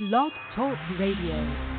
Blog Talk Radio.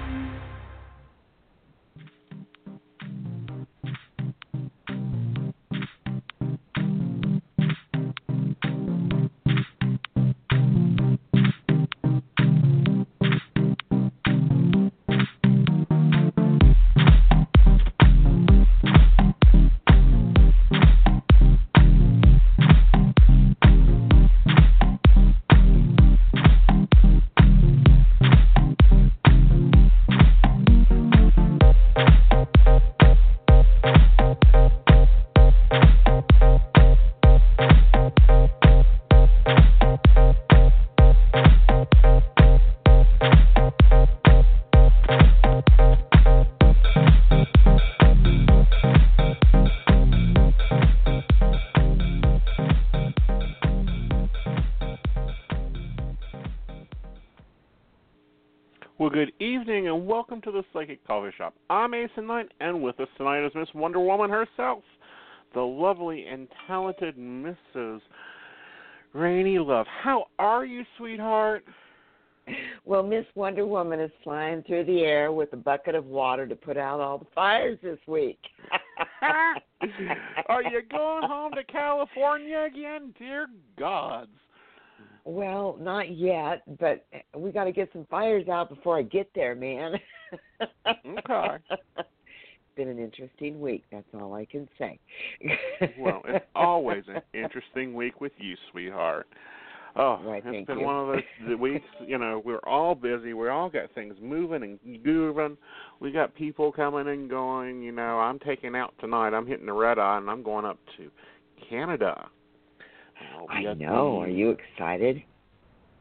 Psychic Coffee Shop. I'm Ace Knight, and with us tonight is Miss Wonder Woman herself, the lovely and talented Mrs. Rainy Love. How are you, sweetheart? Well, Miss Wonder Woman is flying through the air with a bucket of water to put out all the fires this week. are you going home to California again? Dear gods. Well, not yet, but eh, we got to get some fires out before I get there, man. Okay. It's been an interesting week. That's all I can say. well, it's always an interesting week with you, sweetheart. Oh, Right, it's been you. one of those weeks. You know, we're all busy. We all got things moving and grooving. We got people coming and going. You know, I'm taking out tonight. I'm hitting the red eye, and I'm going up to Canada. I know. Are you excited?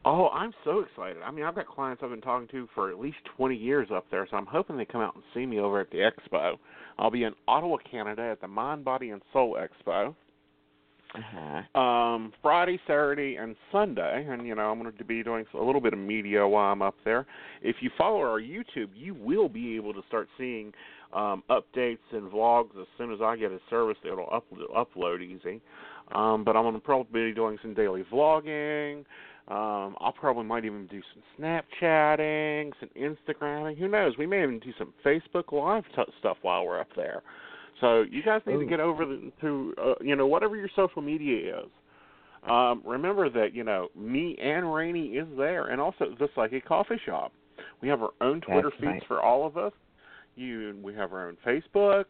Oh, I'm so excited. I mean, I've got clients I've been talking to for at least 20 years up there, so I'm hoping they come out and see me over at the expo. I'll be in Ottawa, Canada at the Mind, Body, and Soul Expo. Uh-huh. um Friday, Saturday, and Sunday, and you know I'm going to be doing a little bit of media while I'm up there. If you follow our YouTube, you will be able to start seeing um, updates and vlogs as soon as I get a service. that'll up, upload easy. Um, but I'm going to probably be doing some daily vlogging. Um, I'll probably might even do some Snapchatting, some Instagramming. Who knows? We may even do some Facebook Live t- stuff while we're up there. So you guys need to get over the, to uh, you know whatever your social media is. Um, remember that you know me and Rainey is there, and also the Psychic Coffee Shop. We have our own Twitter That's feeds for all of us. You, we have our own Facebooks.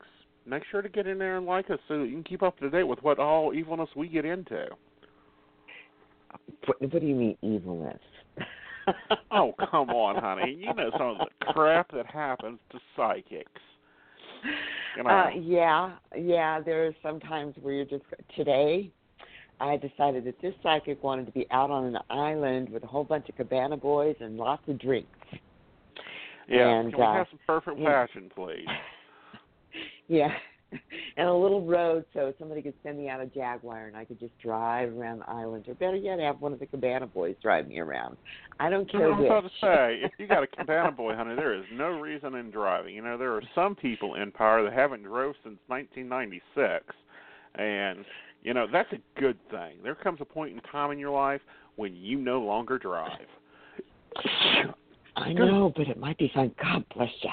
Make sure to get in there and like us so that you can keep up to date with what all evilness we get into. What, what do you mean evilness? Oh come on, honey! You know some of the crap that happens to psychics. You know. Uh, yeah, yeah. There's sometimes where you're just today. I decided that this psychic wanted to be out on an island with a whole bunch of cabana boys and lots of drinks. yeah. and, Can we uh, have some perfect yeah. passion, please? yeah, and a little road so somebody could send me out a Jaguar and I could just drive around the island, or better yet, have one of the cabana boys drive me around. I don't care. I was about to say, if you got a cabana boy, honey, there is no reason in driving. You know, there are some people in power that haven't drove since 1996, and you know that's a good thing. There comes a point in time in your life when you no longer drive. I know, but it might be fun. God bless you.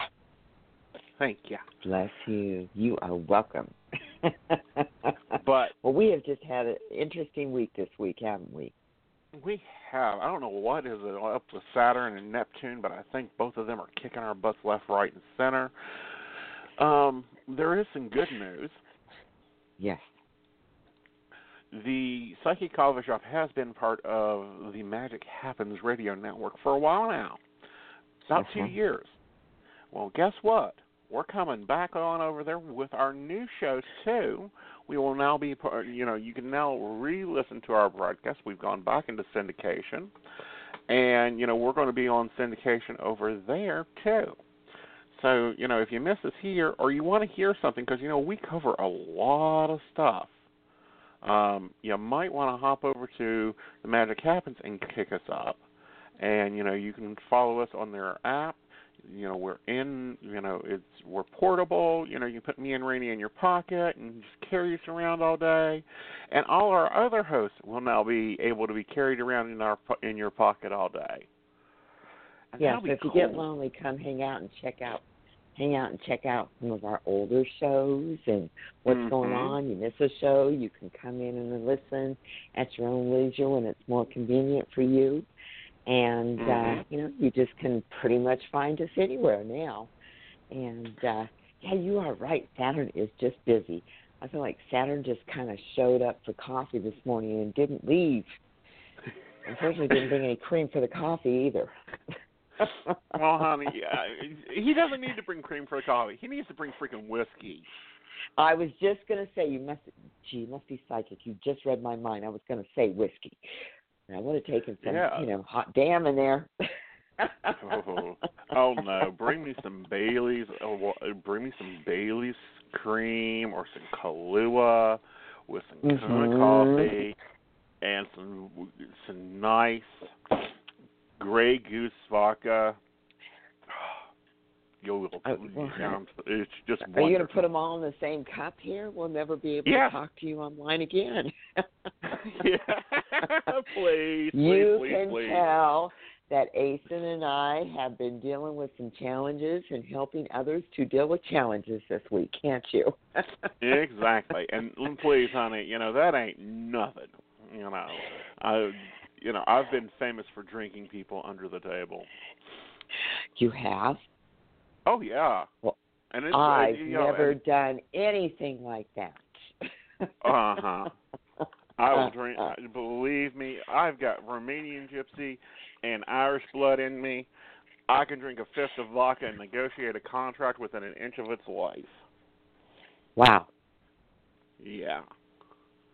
Thank you. Bless you. You are welcome. But well, we have just had an interesting week this week, haven't we? we have I don't know what is it up with Saturn and Neptune, but I think both of them are kicking our butts left, right, and center. Um, there is some good news. Yes. The Psychic Coffee Shop has been part of the Magic Happens radio network for a while now. About two Mhm. years. Well, guess what? We're coming back on over there with our new shows too. We will now be, you know, you can now re-listen to our broadcast. We've gone back into syndication, and you know we're going to be on syndication over there too. So you know if you miss us here or you want to hear something, because you know we cover a lot of stuff um, you might want to hop over to the Magic Happens and kick us up. And you know, you can follow us on their app. You know, we're in. You know, it's we're portable. You know, you put me and Rainey in your pocket and just carry us around all day. And all our other hosts will now be able to be carried around in our po- in your pocket all day. And yeah, so if you get lonely, come hang out and check out hang out and check out some of our older shows and what's going Mhm. on. You miss a show, you can come in and listen at your own leisure when it's more convenient for you. And uh, Mhm. you know, you just can pretty much find us anywhere now. And uh yeah, you are right. Saturn is just busy. I feel like Saturn just kind of showed up for coffee this morning and didn't leave. Unfortunately, didn't bring any cream for the coffee either. well, honey, uh, he doesn't need to bring cream for the coffee. He needs to bring freaking whiskey. I was just gonna say you must. Gee, you must be psychic. You just read my mind. I was gonna say whiskey. I would have taken some, Yeah. you know, hot damn in there. Oh, oh no! Bring me some Bailey's. Or wha- bring me some Bailey's cream or some Kahlua with some Kona Mhm. coffee and some some nice Grey Goose vodka. You'll, well, it's just Are you gonna put them all in the same cup here? We'll never be able Yeah. to talk to you online again. yeah, please, please, you please, can please. tell that Aeson and I have been dealing with some challenges and helping others to deal with challenges this week, can't you? exactly. And please, honey, you know that ain't nothing. You know, I, you know, I've been famous for drinking people under the table. You have? Oh yeah. Well, and it's, I've you know, never done anything like that. Uh huh. I will drink. Believe me, I've got Romanian gypsy and Irish blood in me. I can drink a fifth of vodka and negotiate a contract within an inch of its life. Wow. Yeah.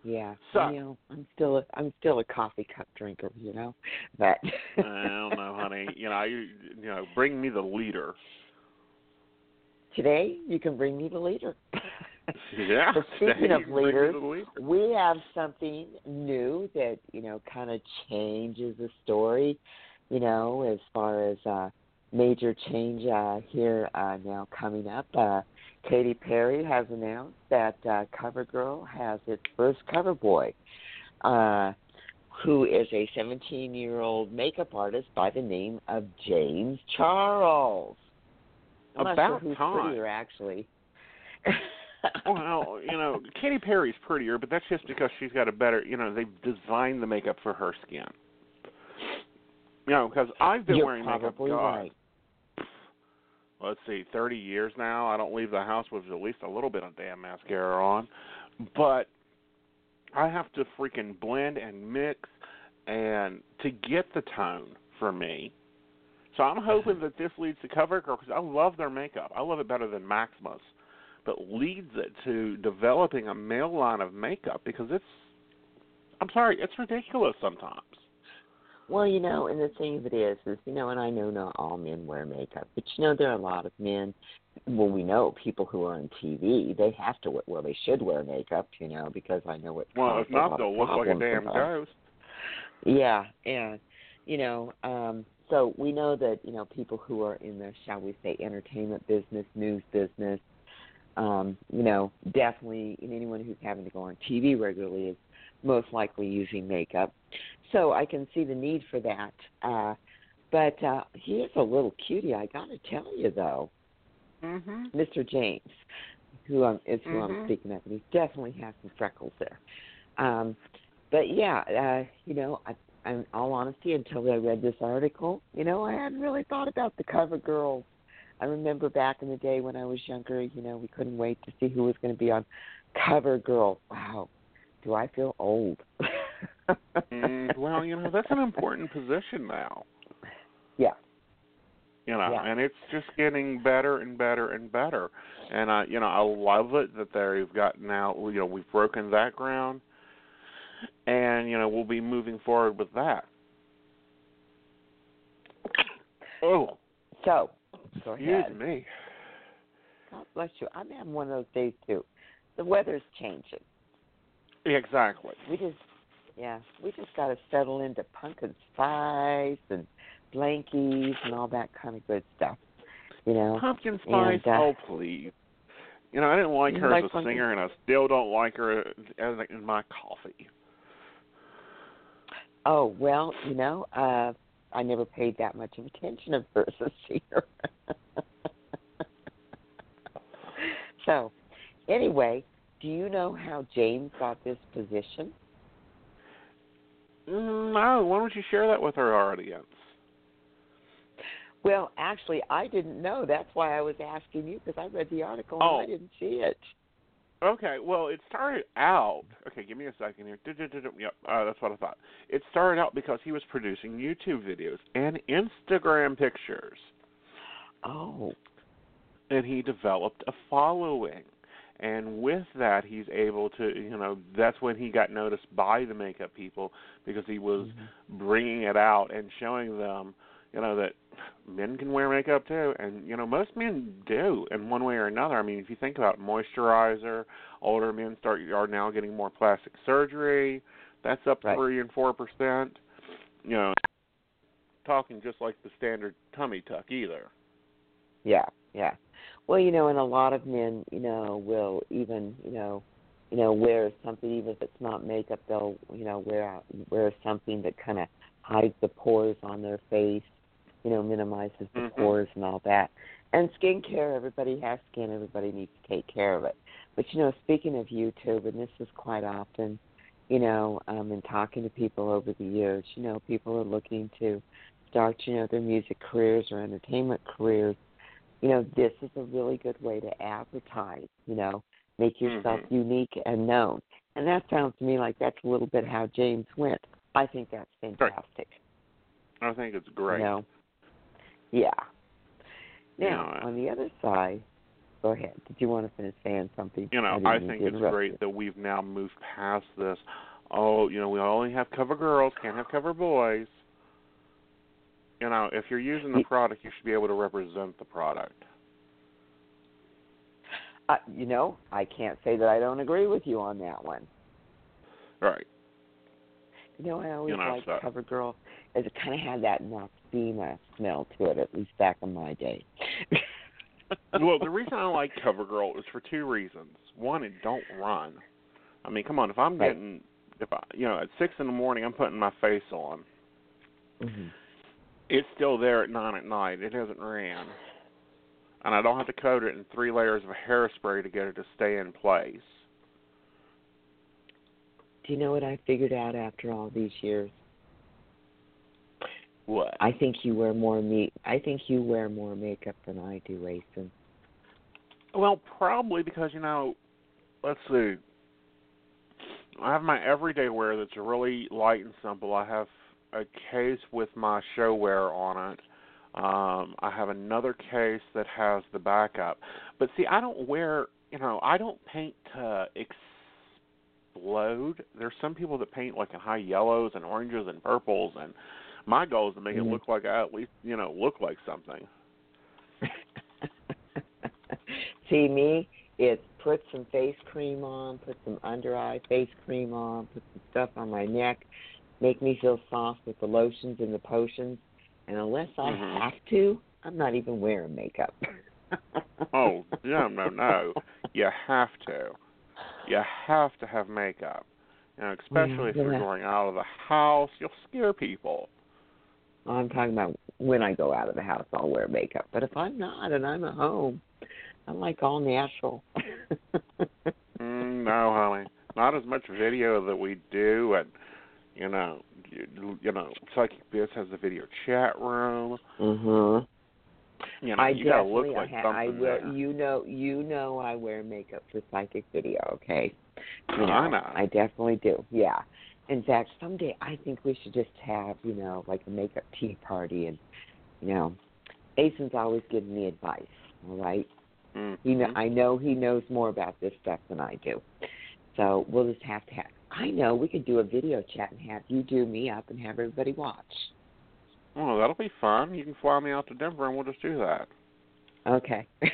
Yeah. So- you know, I'm still a I'm still a coffee cup drinker, you know. But I don't know, honey. You know, I, you know, bring me the leader. Today you can bring me the leader. Yeah. But speaking of leaders, leader. we have something new that you know kind of changes the story you know as far as uh major change uh here uh now coming up uh Katy Perry has announced that uh CoverGirl has its first cover boy uh who is a 17-year-old makeup artist by the name of James Charles. I'm not About sure who's time. prettier actually. Well, you know, Katy Perry's prettier, but that's just because she's got a better, you know, they've designed the makeup for her skin. You know, because I've been You're wearing makeup, God, right. let's see, 30 years now. I don't leave the house with at least a little bit of damn mascara on. But I have to freaking blend and mix and to get the tone for me. So I'm hoping that this leads to CoverGirl because I love their makeup. I love it better than Maximus, but leads it to developing a male line of makeup because it's. I'm sorry, it's ridiculous sometimes. Well, you know, and the thing of it is, is you know, and I know not all men wear makeup, but you know, there are a lot of men. Well, we know people who are on TV, they have to wear, well, they should wear makeup, you know, because I know what. Well, if not, they'll look like a damn ghost. Yeah, and you know, um, so we know that you know people who are in the, shall we say, entertainment business, news business, um, you know, definitely, and anyone who's having to go on TV regularly is most likely using makeup. So I can see the need for that. Uh, but uh, he is a little cutie, I got to tell you though, Mhm. Mr. James, who I'm, is who I'm Mhm. speaking of, and he definitely has some freckles there. Um, but yeah, uh, you know, I, in all honesty, until I read this article, you know, I hadn't really thought about the cover girls. I remember back in the day when I was younger, you know, we couldn't wait to see who was going to be on Cover Girl. Wow, do I feel old? mm, well, you know that's an important position now. Yeah. You know, Yeah. and it's just getting better and better and better. And I, you know, I love it that they've got now. You know, we've broken that ground, and you know, we'll be moving forward with that. Oh, So, go excuse ahead. me. God bless you. I'm having one of those days too. The weather's changing. Exactly. We just, yeah, we just got to settle into pumpkin spice and blankies and all that kind of good stuff. You know, Pumpkin spice. And, uh, oh, please. You know, I didn't like her like as a pumpkin- singer, and I still don't like her in my coffee. Oh well, you know, uh, I never paid that much of attention at first as singer. so, anyway, do you know how James got this position? Mm, No, why don't you share that with our audience? Well, actually, I didn't know. That's why I was asking you because I read the article and Oh. I didn't see it. Okay, well, it started out. Okay, give me a second here. Yep, uh, that's what I thought. It started out because he was producing YouTube videos and Instagram pictures, Oh, and he developed a following. And with that, he's able to, you know, that's when he got noticed by the makeup people because he was bringing it out and showing them, you know, that men can wear makeup too, and you know most men do in one way or another. I mean, if you think about moisturizer, older men start are now getting more plastic surgery. That's up Right. three and four percent. You know, talking just like the standard tummy tuck either. yeah, yeah. Well, you know, and a lot of men, you know, will even, you know, you know, wear something even if it's not makeup. They'll, you know, wear wear something that kind of hides the pores on their face. You know, minimizes the Mhm. pores and all that. And skincare, everybody has skin. Everybody needs to take care of it. But you know, speaking of YouTube, and this is quite often, you know, um, in talking to people over the years, you know, people are looking to start, you know, their music careers or entertainment careers. You know, this is a really good way to advertise. You know, make yourself Mhm. unique and known. And that sounds to me like that's a little bit how James went. I think that's fantastic. I think it's great. You know? Yeah. Now, Yeah. on the other side, go ahead. Did you want to finish saying something? You know, I think it's great you. that we've now moved past this. Oh, you know, we only have cover girls, can't have cover boys. You know, if you're using the product, you should be able to represent the product. Uh, you know, I can't say that I don't agree with you on that one. Right. You know, I always You know, liked so- CoverGirl as it kind of had that Noxzema smell to it, at least back in my day. well, the reason I like CoverGirl is for two reasons. One, it don't run. I mean, come on, if I'm Right. getting, if I, you know, at six in the morning, I'm putting my face on. hmm It's still there at nine at night. It hasn't ran, and I don't have to coat it in three layers of hairspray to get it to stay in place. Do you know what I figured out after all these years? What? I think you wear more meat. I think you wear more makeup than I do, Aeson. Well, probably because you know, let's see. I have my everyday wear that's really light and simple. I have a case with my show wear on it. Um, I have another case that has the backup. But see, I don't wear, you know, I don't paint to explode. There's some people that paint like in high yellows and oranges and purples, and my goal is to make Mhm. it look like I at least, you know, look like something. See me, it's put some face cream on, put some under eye face cream on, put some stuff on my neck, make me feel soft with the lotions and the potions. And unless I Mhm. have to, I'm not even wearing makeup. Oh, no, no, no. You have to. You have to have makeup. You know, especially if you're yeah. going out of the house, you'll scare people. I'm talking about when I go out of the house, I'll wear makeup. But if I'm not and I'm at home, I'm like all natural. Mm, no, honey. Not as much video that we do, and you know, you, you know, Psychic Biz has a video chat room. mhm. You know, I you gotta look like I, ha- something I will. there. You know, you know, I wear makeup for psychic video. Okay, you I know. I definitely do. Yeah. In fact, someday I think we should just have, you know, like a makeup tea party, and you know, Aeson's always giving me advice. All right, Mhm. he know, I know he knows more about this stuff than I do, so we'll just have to have. I know we could do a video chat and have you do me up and have everybody watch. Oh, that'll be fun. You can fly me out to Denver, and we'll just do that. Okay.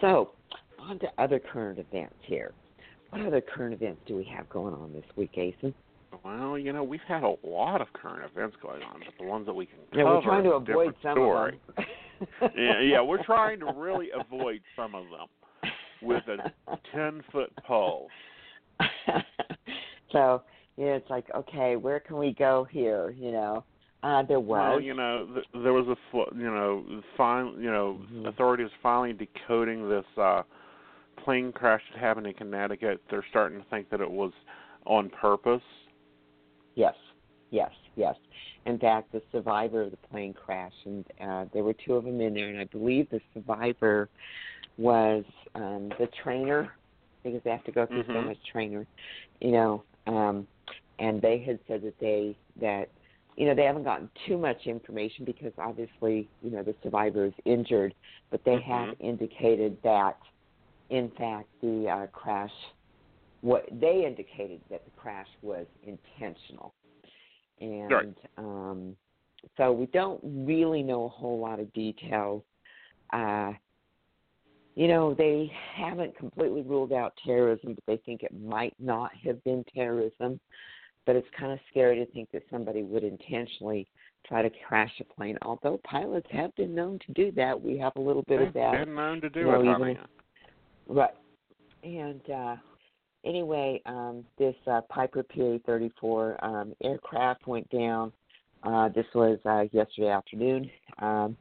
so, on to other current events here. What other current events do we have going on this week, Aeson? Well, you know, we've had a lot of current events going on, but the ones that we can Yeah, cover we're trying to avoid some story. of them. yeah, yeah, we're trying to really avoid some of them with a ten foot pole. so, know, it's like, okay, where can we go here? You know, uh, there was. Well, you know, th- there was a fl- you know, fine, you know, Mhm. authorities finally decoding this uh plane crash that happened in Connecticut. They're starting to think that it was on purpose. Yes, yes, yes. In fact, the survivor of the plane crash, and uh, there were two of them in there, and I believe the survivor was um, the trainer because they have to go through so Mhm. much trainer, you know. Um, and they had said that they that you know they haven't gotten too much information because obviously you know the survivor is injured, but they have Mhm. indicated that in fact the uh, crash what they indicated that the crash was intentional. And Right. um so we don't really know a whole lot of details. Uh you know they haven't completely ruled out terrorism but they think it might not have been terrorism. But it's kind of scary to think that somebody would intentionally try to crash a plane. Although pilots have been known to do that. We have a little bit They've of that. been known to do you know, it, even honey. if- Right. And uh anyway, um this uh Piper PA thirty four um aircraft went down. Uh this was uh yesterday afternoon. Um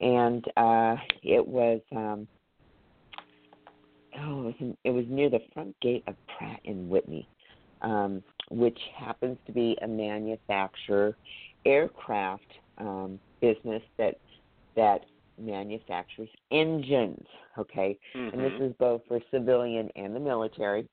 and uh it was um oh it was near the front gate of Pratt and Whitney, um, which happens to be a manufacturer aircraft um business that that manufactures engines, okay? and this Mhm. is both for civilian and the military.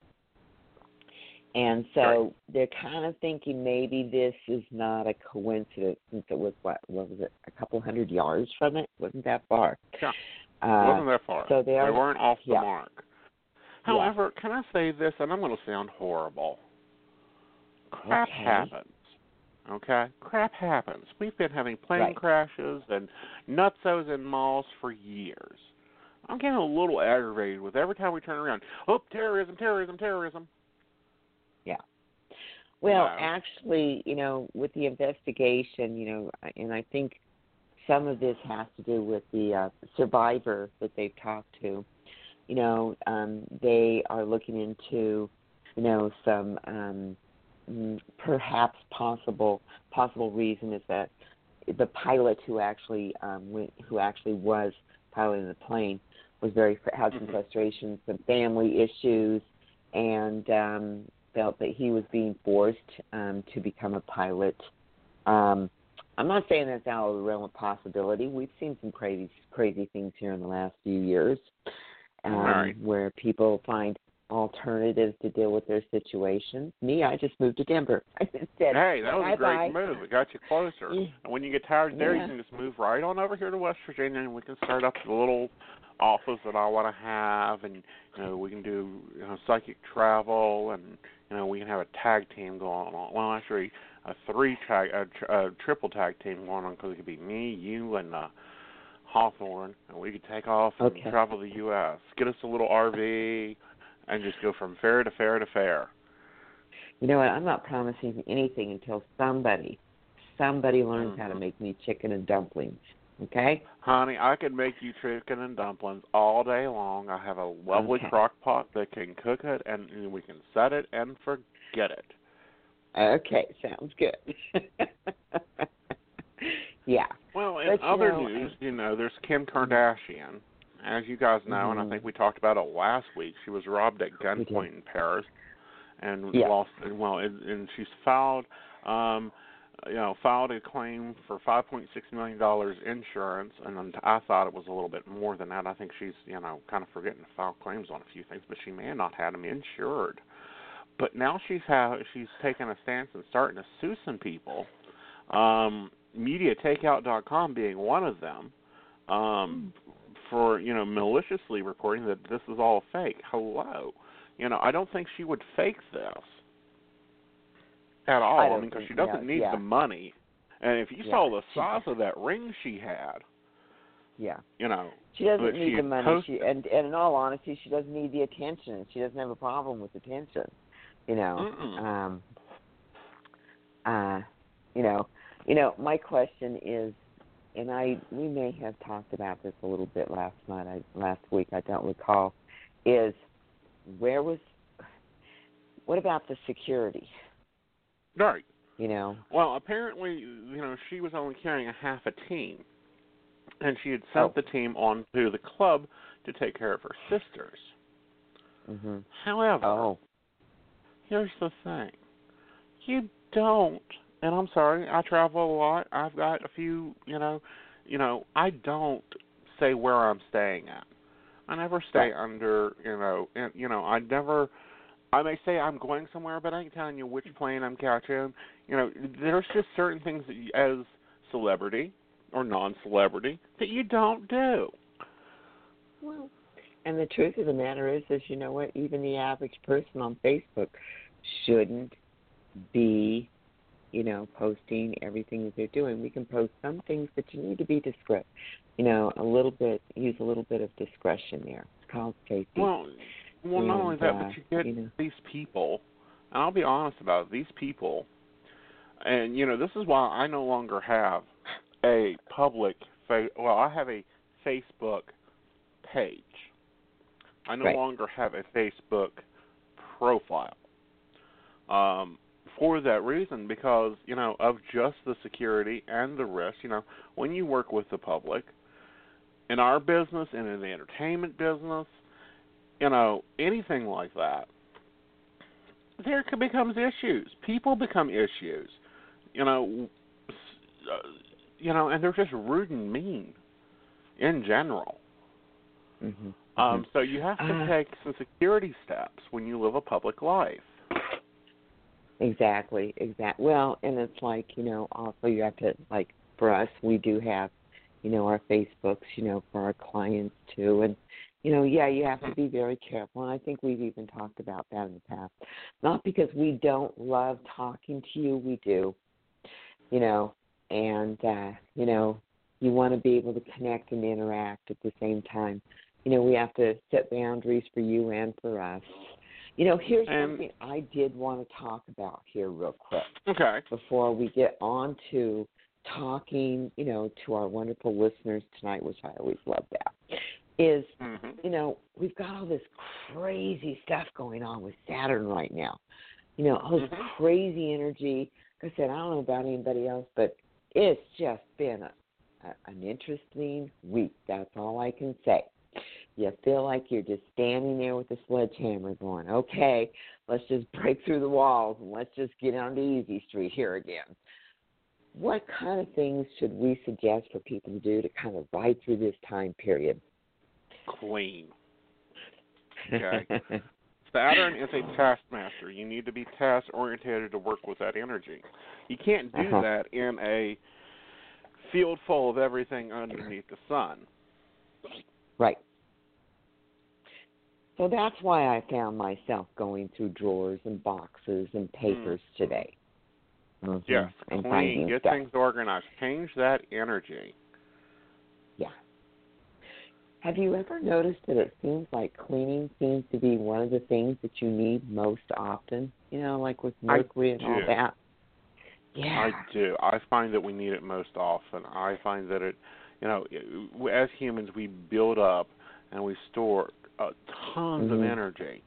And so Right. they're kind of thinking maybe this is not a coincidence since it was what what was it a couple hundred yards from it wasn't that far. Yeah. Uh, wasn't that far. so they are- weren't off the yeah. mark. Yeah. However, can I say this, and I'm going to sound horrible. Crap Okay. happens. Okay? Crap happens. We've been having plane Right. crashes and nutsos in malls for years. I'm getting a little aggravated with every time we turn around. Oh, terrorism, terrorism, terrorism. Yeah. Well, No. actually, you know, with the investigation, you know, and I think some of this has to do with the uh, survivor that they've talked to. You know, um, they are looking into, you know, some um, perhaps possible possible reason is that the pilot who actually um, went, who actually was piloting the plane was very had some Mhm. frustrations, some family issues, and um, felt that he was being forced um, to become a pilot. Um, I'm not saying that's out of the realm of possibility. We've seen some crazy, crazy things here in the last few years, um, Right. where people find alternatives to deal with their situation. Me, I just moved to Denver. I just said, Hey, that was a great move. It got you closer. Yeah. And when you get tired there, Yeah. you can just move right on over here to West Virginia, and we can start up the little office that I want to have, and you know we can do you know psychic travel, and you know we can have a tag team going on. Well, actually, a three tag, a, tr- a triple tag team going on because it could be me, you, and uh, Hawthorne, and we could take off and Okay. travel the U.S. Get us a little RV, and just go from fair to fair to fair. You know what? I'm not promising anything until somebody, somebody learns how to Mhm. make me chicken and dumplings. Okay? Honey, I can make you chicken and dumplings all day long. I have a lovely Okay. crock pot that can cook it, and we can set it and forget it. Okay, sounds good. yeah. Well, in But, other know, news, you know, there's Kim Kardashian. As you guys know, and I Mhm. think we talked about it last week, she was robbed at gunpoint in Paris, and Yeah. lost. Well, and, and she's filed, um, you know, filed a claim for 5.6 million dollars insurance, and I thought it was a little bit more than that. I think she's, you know, kind of forgetting to file claims on a few things, but she may have not had them insured. But now she's ha- she's taken a stance and starting to sue some people. Um, MediaTakeout.com being one of them. Um, for you know maliciously reporting that this is all fake. Hello, you know I don't think she would fake this at all. I I, mean, because she doesn't need yeah. the money. And if you Yeah, saw the size of that ring she had, Yeah. you know, She doesn't But she need the money. posted- She and, and in all honesty, she doesn't need the attention. She doesn't have a problem with attention. You know. Mm-mm. Um uh you know, you know, my question is and I we may have talked about this a little bit last night, I last week, I don't recall, is where was what about the security? Right. You know. Well, apparently, you know, she was only carrying a half a team, and she had sent Oh. the team on to the club to take care of her sisters. Mhm. However, Oh. here's the thing: you don't. And I'm sorry, I travel a lot. I've got a few, you know, you know, I don't say where I'm staying at. I never stay Right. under, you know, and you know, I never. I may say I'm going somewhere, but I ain't telling you which plane I'm catching. You know, there's just certain things that you, as celebrity or non-celebrity that you don't do. Well, and the truth of the matter is, is you know what? Even the average person on Facebook shouldn't be, you know, posting everything that they're doing. We can post some things, but you need to be discreet. You know, a little bit, use a little bit of discretion there. It's called safety. Well, well, not only that, uh, but you get you know. these people, and I'll be honest about it, these people, and you know, this is why I no longer have a public. Fa- well, I have a Facebook page. I no Right. longer have a Facebook profile. Um, for that reason, because you know of just the security and the risk. You know, when you work with the public, in our business and in the entertainment business, you know, anything like that, there becomes issues. People become issues. You know, uh, you know, and they're just rude and mean in general. hmm Um, so you have to Uh, take some security steps when you live a public life. Exactly, exact. Well, and it's like you know, also you have to like for us, we do have, you know, our Facebooks, you know, for our clients too, and you know, yeah, you have to be very careful. And I think we've even talked about that in the past. Not because we don't love talking to you, we do, you know, and uh, you know, you want to be able to connect and interact at the same time. You know, we have to set boundaries for you and for us. You know, here's And- something I did want to talk about here real quick Okay. before we get on to talking, you know, to our wonderful listeners tonight, which I always love that, is, hmm you know, we've got all this crazy stuff going on with Saturn right now. You know, all this Mhm. crazy energy. Like I said, I don't know about anybody else, but it's just been a, a, an interesting week. That's all I can say. You feel like you're just standing there with a sledgehammer going, okay, let's just break through the walls and let's just get onto Easy Street here again. What kind of things should we suggest for people to do to kind of ride through this time period? Clean. Okay. Saturn is a taskmaster. You need to be task oriented to work with that energy. You can't do Uh-huh. that in a field full of everything underneath the sun. Right. So that's why I found myself going through drawers and boxes and papers today. Mhm. Yes, and clean. Get stuff. things organized. Change that energy. Yeah. Have you ever noticed that it seems like cleaning seems to be one of the things that you need most often? You know, like with mercury and all that. Yeah. I do. I find that we need it most often. I find that it, you know, as humans, we build up and we store uh, tons of Mhm. energy.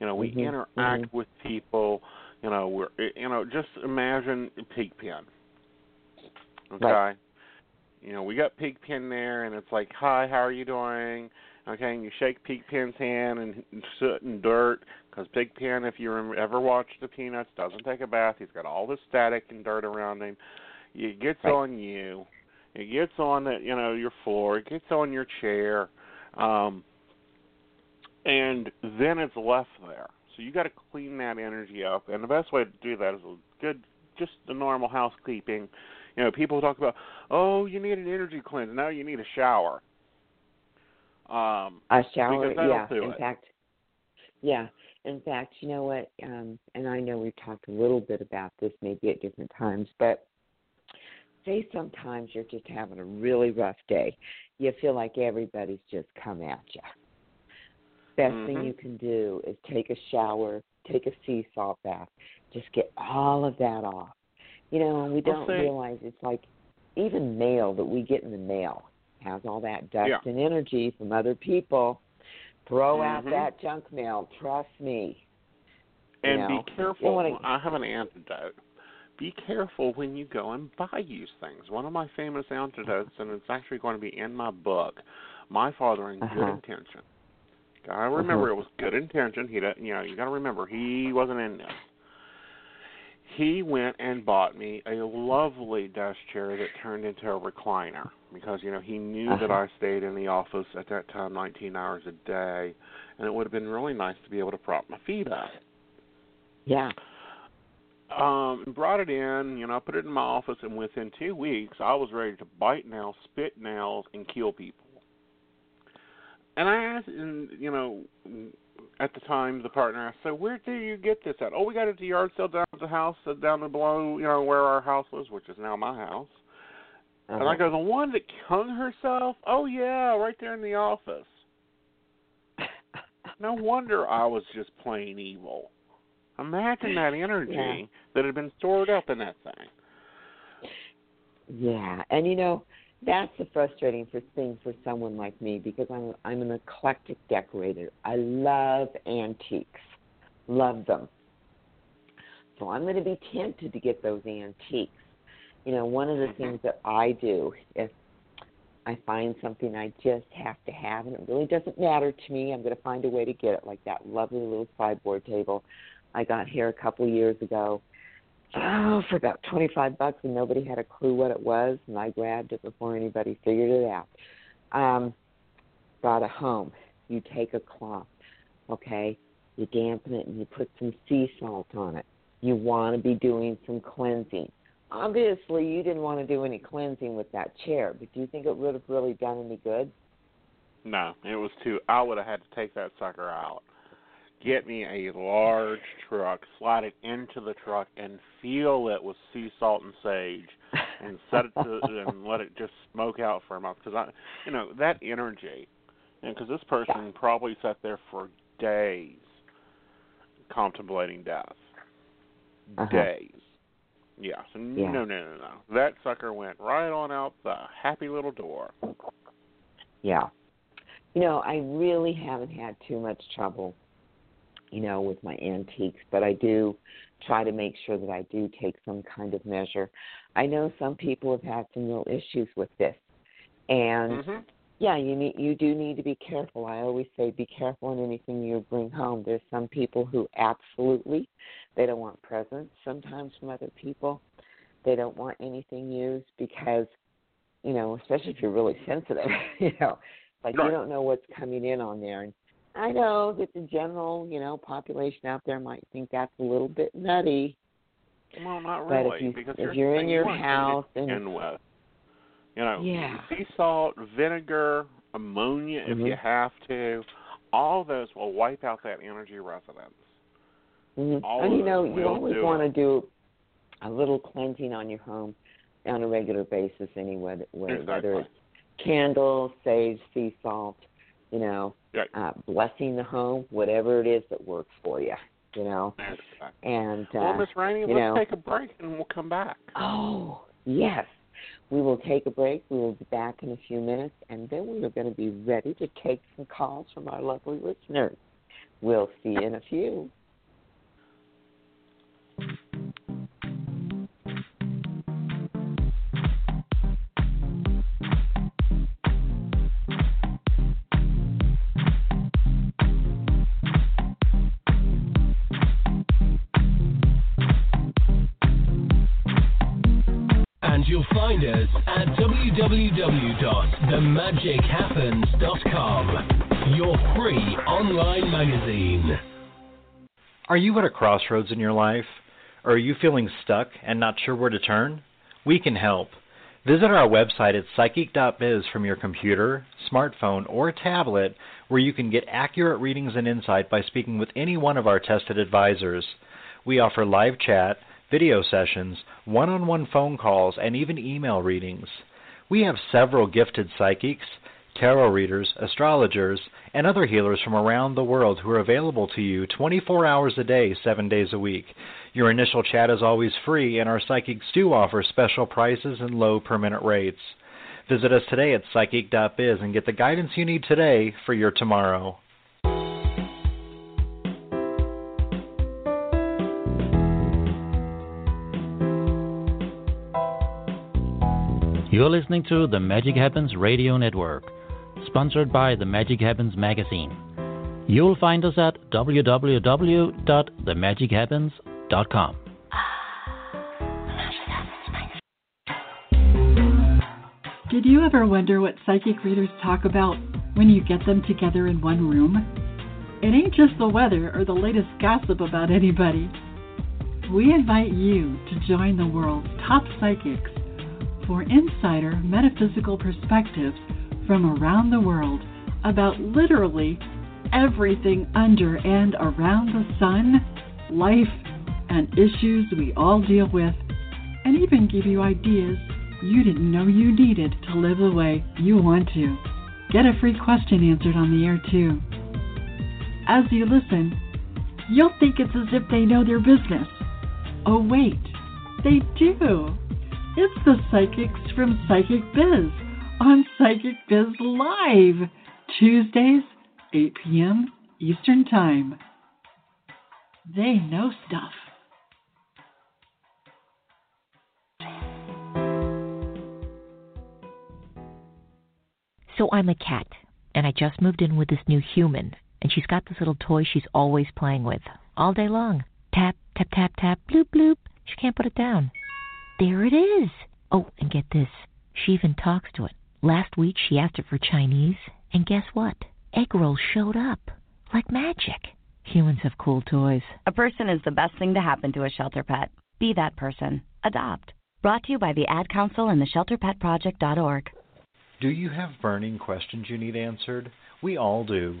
You know, we Mhm, interact mhm. with people. You know, we're, you know, just imagine Pigpen. Okay. Right. You know, we got Pigpen there, and it's like, "Hi, how are you doing?" Okay, and you shake Pigpen's hand and soot and dirt because Pigpen, if you ever watch the Peanuts, doesn't take a bath. He's got all this static and dirt around him. It gets Right. on you. It gets on the, you know, your floor. It gets on your chair, um, and then it's left there. So you got to clean that energy up, and the best way to do that is a good, just the normal housekeeping. You know, people talk about, oh, you need an energy cleanse. No, you need a shower. Um, A shower, yeah. in it. fact, yeah. In fact, you know what? Um, and I know we've talked a little bit about this maybe at different times, but say sometimes you're just having a really rough day. You feel like everybody's just come at you. Best thing Mhm. you can do is take a shower, take a sea salt bath, just get all of that off. You know, and we don't see- realize it's like even mail that we get in the mail has all that dust Yeah. and energy from other people. Throw out Mhm. that junk mail. Trust me. You and know, be careful. wanna- I have an antidote. be careful when you go and buy used things. One of my famous antidotes, and it's actually going to be in my book, My Father in Uh-huh. Good Intention. Gotta remember Uh-huh. it was good intention. He, you know, you gotta remember he wasn't in this. He went and bought me a lovely desk chair that turned into a recliner because you know he knew that Uh-huh. I stayed in the office at that time 19 hours a day, and it would have been really nice to be able to prop my feet up Yeah. um brought it in you know put it in my office and within two weeks i was ready to bite nails spit nails and kill people and i asked and you know at the time the partner asked so where do you get this at oh we got it at the yard sale down at the house uh, down the below you know where our house was which is now my house Uh-huh. and i go the one that hung herself oh yeah right there in the office no wonder i was just plain evil Imagine that energy Yeah. that had been stored up in that thing. Yeah, and you know that's the frustrating for thing for someone like me because I'm I'm an eclectic decorator. I love antiques, love them. So I'm going to be tempted to get those antiques. You know, one of the Mhm. things that I do if I find something I just have to have, and it really doesn't matter to me, I'm going to find a way to get it, like that lovely little sideboard table I got here a couple years ago oh, for about 25 bucks, and nobody had a clue what it was, and I grabbed it before anybody figured it out. Um, brought it home. You take a cloth, okay? You dampen it and you put some sea salt on it. You want to be doing some cleansing. Obviously, you didn't want to do any cleansing with that chair, but do you think it would have really done any good? No, it was too. I would have had to take that sucker out. Get me a large truck, slide it into the truck, and feel it with sea salt and sage, and set it to and let it just smoke out for a month. Because I, you know, that energy, and because this person probably sat there for days contemplating death. Uh-huh. Days. Yes. Yeah. No, no, no, no. That sucker went right on out the happy little door. Yeah. You know, I really haven't had too much trouble, you know, with my antiques, but I do try to make sure that I do take some kind of measure. I know some people have had some real issues with this. And hmm yeah, you need you do need to be careful. I always say be careful in anything you bring home. There's some people who absolutely they don't want presents sometimes from other people. They don't want anything used because you know, especially if you're really sensitive, you know, like Right. you don't know what's coming in on there. And I know that the general, you know, population out there might think that's a little bit nutty. Well, not really, But if you- because if you're in your house and- with. You know, Yeah. sea salt, vinegar, ammonia, if you Mhm. have to, all those will wipe out that energy residence. hmm All and you know, you always want to do a little cleansing on your home on a regular basis anyway, whether whether it's candles, sage, sea salt, you know, Right. uh, blessing the home, whatever it is that works for you, you know. Exactly. And uh, well, Miss Rainey, let's know- take a break and we'll come back. oh yes, we will take a break. We will be back in a few minutes, and then we are going to be ready to take some calls from our lovely listeners. We'll see you in a few. Us at www.themagichappens.com, your free online magazine. Are you at a crossroads in your life? Or are you feeling stuck and not sure where to turn? We can help. Visit our website at psychic.biz from your computer, smartphone, or tablet where you can get accurate readings and insight by speaking with any one of our tested advisors. We offer live chat, video sessions, one on one phone calls, and even email readings. We have several gifted psychics, tarot readers, astrologers, and other healers from around the world who are available to you 24 hours a day, 7 days a week. Your initial chat is always free, and our psychics do offer special prices and low per minute rates. Visit us today at psychic.biz and get the guidance you need today for your tomorrow. You're listening to the Magic Happens Radio Network, sponsored by the Magic Happens magazine. You'll find us at www.themagichappens.com. Did you ever wonder what psychic readers talk about when you get them together in one room? It ain't just the weather or the latest gossip about anybody. We invite you to join the world's top psychics for insider metaphysical perspectives from around the world about literally everything under and around the sun, life, and issues we all deal with, and even give you ideas you didn't know you needed to live the way you want to. Get a free question answered on the air, too. As you listen, you'll think it's as if they know their business. Oh, wait, they do. It's the psychics from Psychic Biz on Psychic Biz Live, Tuesdays, 8 p.m. Eastern Time. They know stuff. So I'm a cat, and I just moved in with this new human, and she's got this little toy she's always playing with, all day long. Tap, tap, tap, tap, bloop, bloop. She can't put it down. There it is. Oh, and get this. She even talks to it. Last week she asked it for Chinese, and guess what? Egg rolls showed up. Like magic. Humans have cool toys. A person is the best thing to happen to a shelter pet. Be that person. Adopt. Brought to you by the Ad Council and the ShelterPetProject.org. Do you have burning questions you need answered? We all do.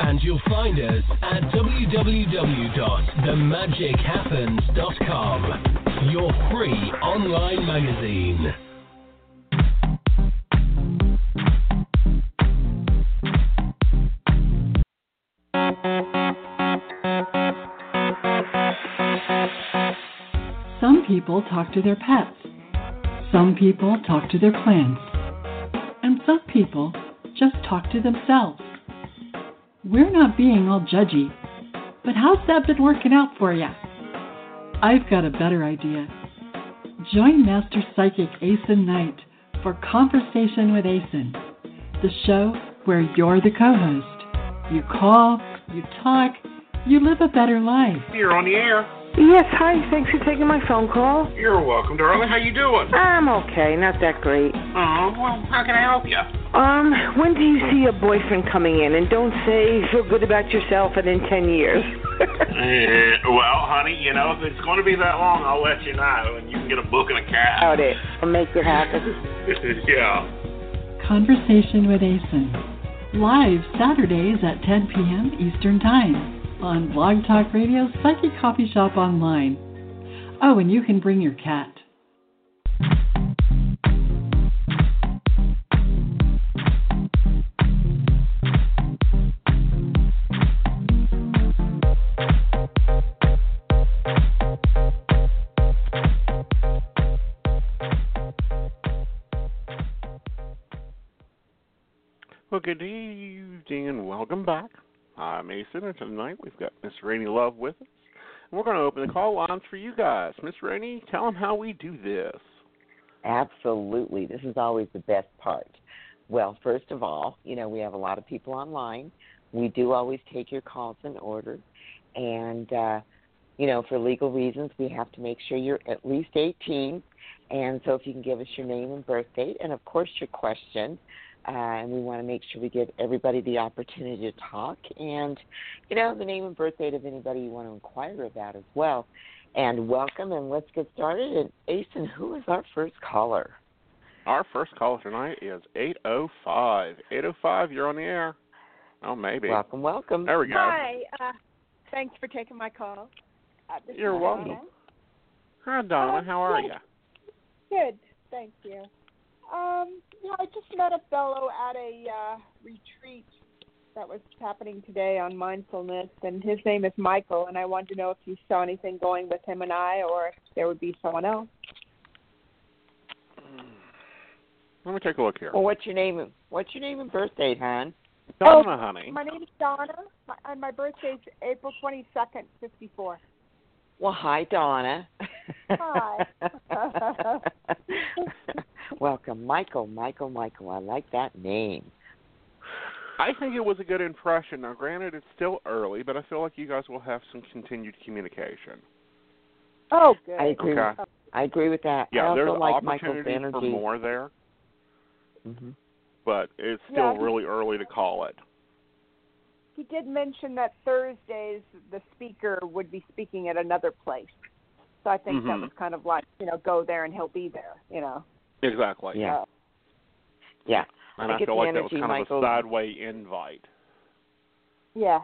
And you'll find us at www.themagichappens.com, your free online magazine. Some people talk to their pets. Some people talk to their plants. And some people just talk to themselves. We're not being all judgy, but how's that been working out for you? I've got a better idea. Join Master Psychic Aeson Knight for Conversation with Aeson, the show where you're the co host. You call, you talk, you live a better life. You're on the air. Yes, hi. Thanks for taking my phone call. You're welcome, darling. How you doing? I'm okay, not that great. Oh, well, how can I help you? Um, when do you see a boyfriend coming in? And don't say feel good about yourself and in ten years. Eh, well, honey, you know, if it's going to be that long, I'll let you know, and you can get a book and a cab. About it. I'll make it happen. yeah. Conversation with Aeson. Live Saturdays at 10 p.m. Eastern Time on Blog Talk Radio's Psychic Coffee Shop Online. Oh, and you can bring your cat. Well, good evening and welcome back. I'm Aeson, and tonight we've got Miss Rainey Love with us. And we're going to open the call lines for you guys. Miss Rainey, tell them how we do this. Absolutely. This is always the best part. Well, first of all, you know, we have a lot of people online. We do always take your calls in order. And, uh, you know, for legal reasons, we have to make sure you're at least 18. And so if you can give us your name and birth date, and of course your question, uh, and we want to make sure we give everybody the opportunity to talk and, you know, the name and birth date of anybody you want to inquire about as well. And welcome, and let's get started. And Aeson, who is our first caller? Our first caller tonight is 805. 805, you're on the air. Oh, maybe. Welcome, welcome. There we go. Hi. Uh, thanks for taking my call. Uh, You're welcome. Donna. Hi, Donna. Uh, How are yeah. you? Good, thank you. Um, yeah, I just met a fellow at a uh, retreat that was happening today on mindfulness, and his name is Michael. And I wanted to know if you saw anything going with him and I, or if there would be someone else. Let me take a look here. Well, what's your name? What's your name and birth date, hon? Donna, oh, honey. My name is Donna, my, and my birthday's April twenty second, fifty four. Well, hi, Donna. Hi. Welcome, Michael. Michael. Michael. I like that name. I think it was a good impression. Now, granted, it's still early, but I feel like you guys will have some continued communication. Oh, good. I agree. Okay. With, I agree with that. Yeah, I also there's like Michael's opportunity energy. for more there, hmm but it's still Yeah. really early to call it. He did mention that Thursdays the speaker would be speaking at another place. So I think that Mhm. was kind of like, you know, go there and he'll be there, you know. Exactly. Yeah. Yeah. And I I, get feel the like that was energy, kind Michael. of a sideway invite. Yeah.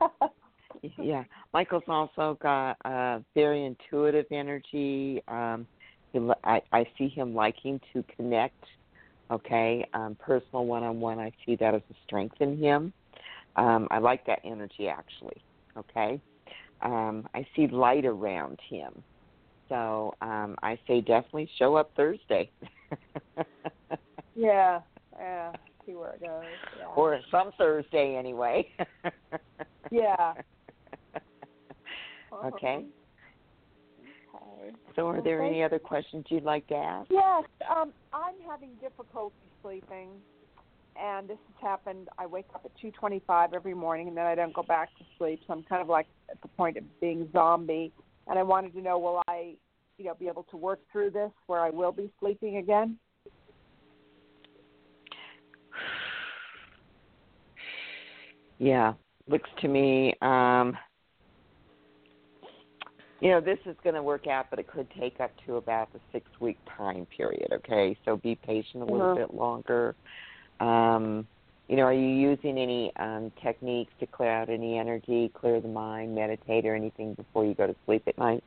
yeah. Michael's also got a very intuitive energy. Um, he, I, I see him liking to connect. Okay, um, personal one-on-one. I see that as a strength in him. Um, I like that energy actually. Okay, um, I see light around him. So um, I say definitely show up Thursday. yeah. Yeah. See where it goes. Yeah. or some Thursday anyway. Yeah. okay. Okay. So, are there Okay. any other questions you'd like to ask? Yes, um, I'm having difficulty sleeping, and this has happened. I wake up at 2:25 every morning, and then I don't go back to sleep. So I'm kind of like at the point of being zombie. And I wanted to know, will I, you know, be able to work through this where I will be sleeping again? Yeah, looks to me. Um, you know, this is going to work out, but it could take up to about the six week time period. Okay, so be patient a little Uh-huh. bit longer. Um, you know, are you using any um, techniques to clear out any energy, clear the mind, meditate, or anything before you go to sleep at night?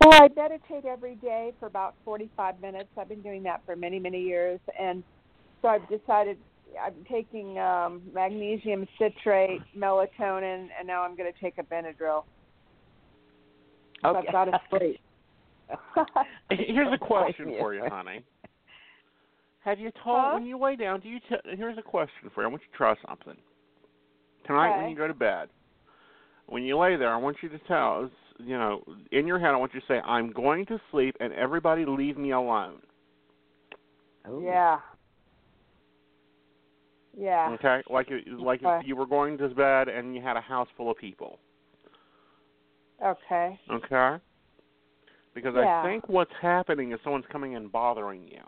Well, I meditate every day for about 45 minutes. I've been doing that for many, many years, and so I've decided I'm taking um, magnesium citrate, melatonin, and now I'm going to take a Benadryl. So Okay. I've got to sleep. Here's a question for you, honey. Have you told Huh? when you lay down? Do you? T- here's a question for you. I want you to try something tonight when you go to bed. When you lay there, I want you to tell us. You know, in your head, I want you to say, "I'm going to sleep, and everybody leave me alone." Ooh. Yeah. Yeah. Okay, like it- like Okay. if you were going to bed and you had a house full of people. Okay. Okay. Because Yeah. I think what's happening is someone's coming and bothering you.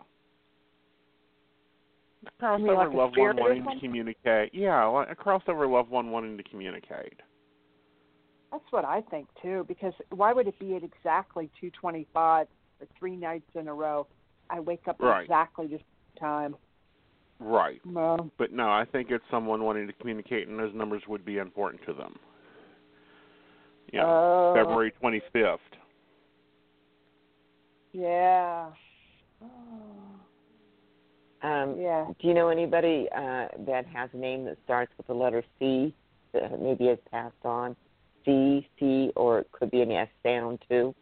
Crossover like loved one wanting to communicate. Yeah, like a crossover loved one wanting to communicate. That's what I think too. Because why would it be at exactly two twenty-five for three nights in a row? I wake up Right. at exactly the same time. Right. No. But no, I think it's someone wanting to communicate, and those numbers would be important to them. Yeah, Oh. February 25th. Yeah. Oh. Um, Yeah. Do you know anybody uh, that has a name that starts with the letter C that maybe has passed on? C, C, or it could be an S sound too.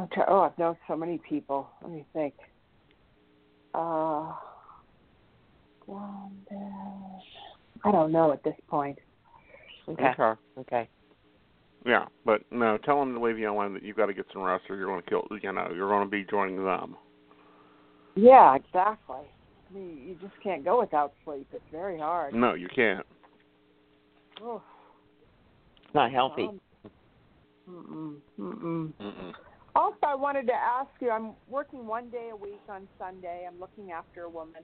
Okay. Oh, I've known so many people. Let me think. Uh, I don't know at this point. Okay. Okay. Okay. Yeah, but no, tell them to leave you alone. That you've got to get some rest, or you're going to kill. You know, you're going to be joining them. Yeah, exactly. I mean, you just can't go without sleep. It's very hard. No, you can't. Oh, It's not healthy. um, mm-mm, mm-mm. Mm-mm. Also, I wanted to ask you. I'm working one day a week on Sunday. I'm looking after a woman.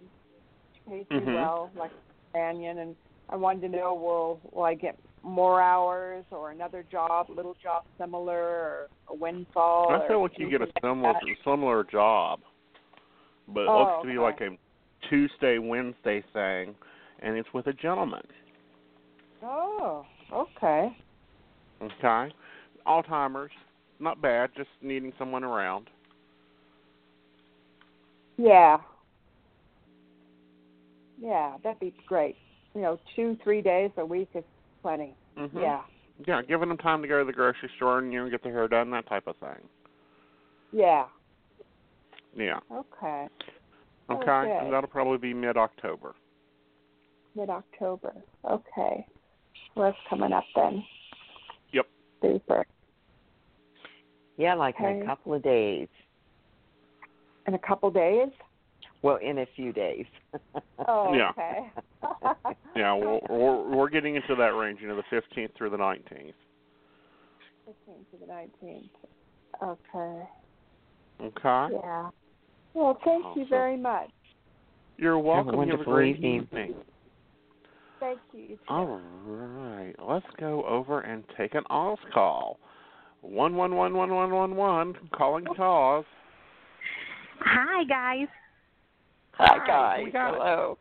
She pays me Mhm. well, like a companion, and I wanted to know will will I get more hours or another job, little job similar, or a windfall? I feel like you get a similar like similar job, but it Oh, looks to be okay. like a Tuesday Wednesday thing, and it's with a gentleman. Oh, okay. Okay, Alzheimer's, not bad. Just needing someone around. Yeah. Yeah, that'd be great. You know, two, three days a week is plenty. Mhm. Yeah. Yeah, giving them time to go to the grocery store and you know get their hair done, that type of thing. Yeah. Yeah. Okay. Okay. Okay. And that'll probably be mid October. Mid October. Okay. Well, that's coming up then. Yep. Super. Yeah, like in a couple of days. In a couple days? Well, in a few days. Oh, okay. Yeah, we're, we're we're getting into that range, you know, the 15th through the 19th. 15th to the 19th. Okay. Okay. Yeah. Well, thank oh, you very much. You're welcome. You have a wonderful great evening. Thank you. you. All right, let's go over and take an Oz call. One one one one one one one. Calling oh. to Oz. Hi, guys. Hi, guys. we got it. Hello.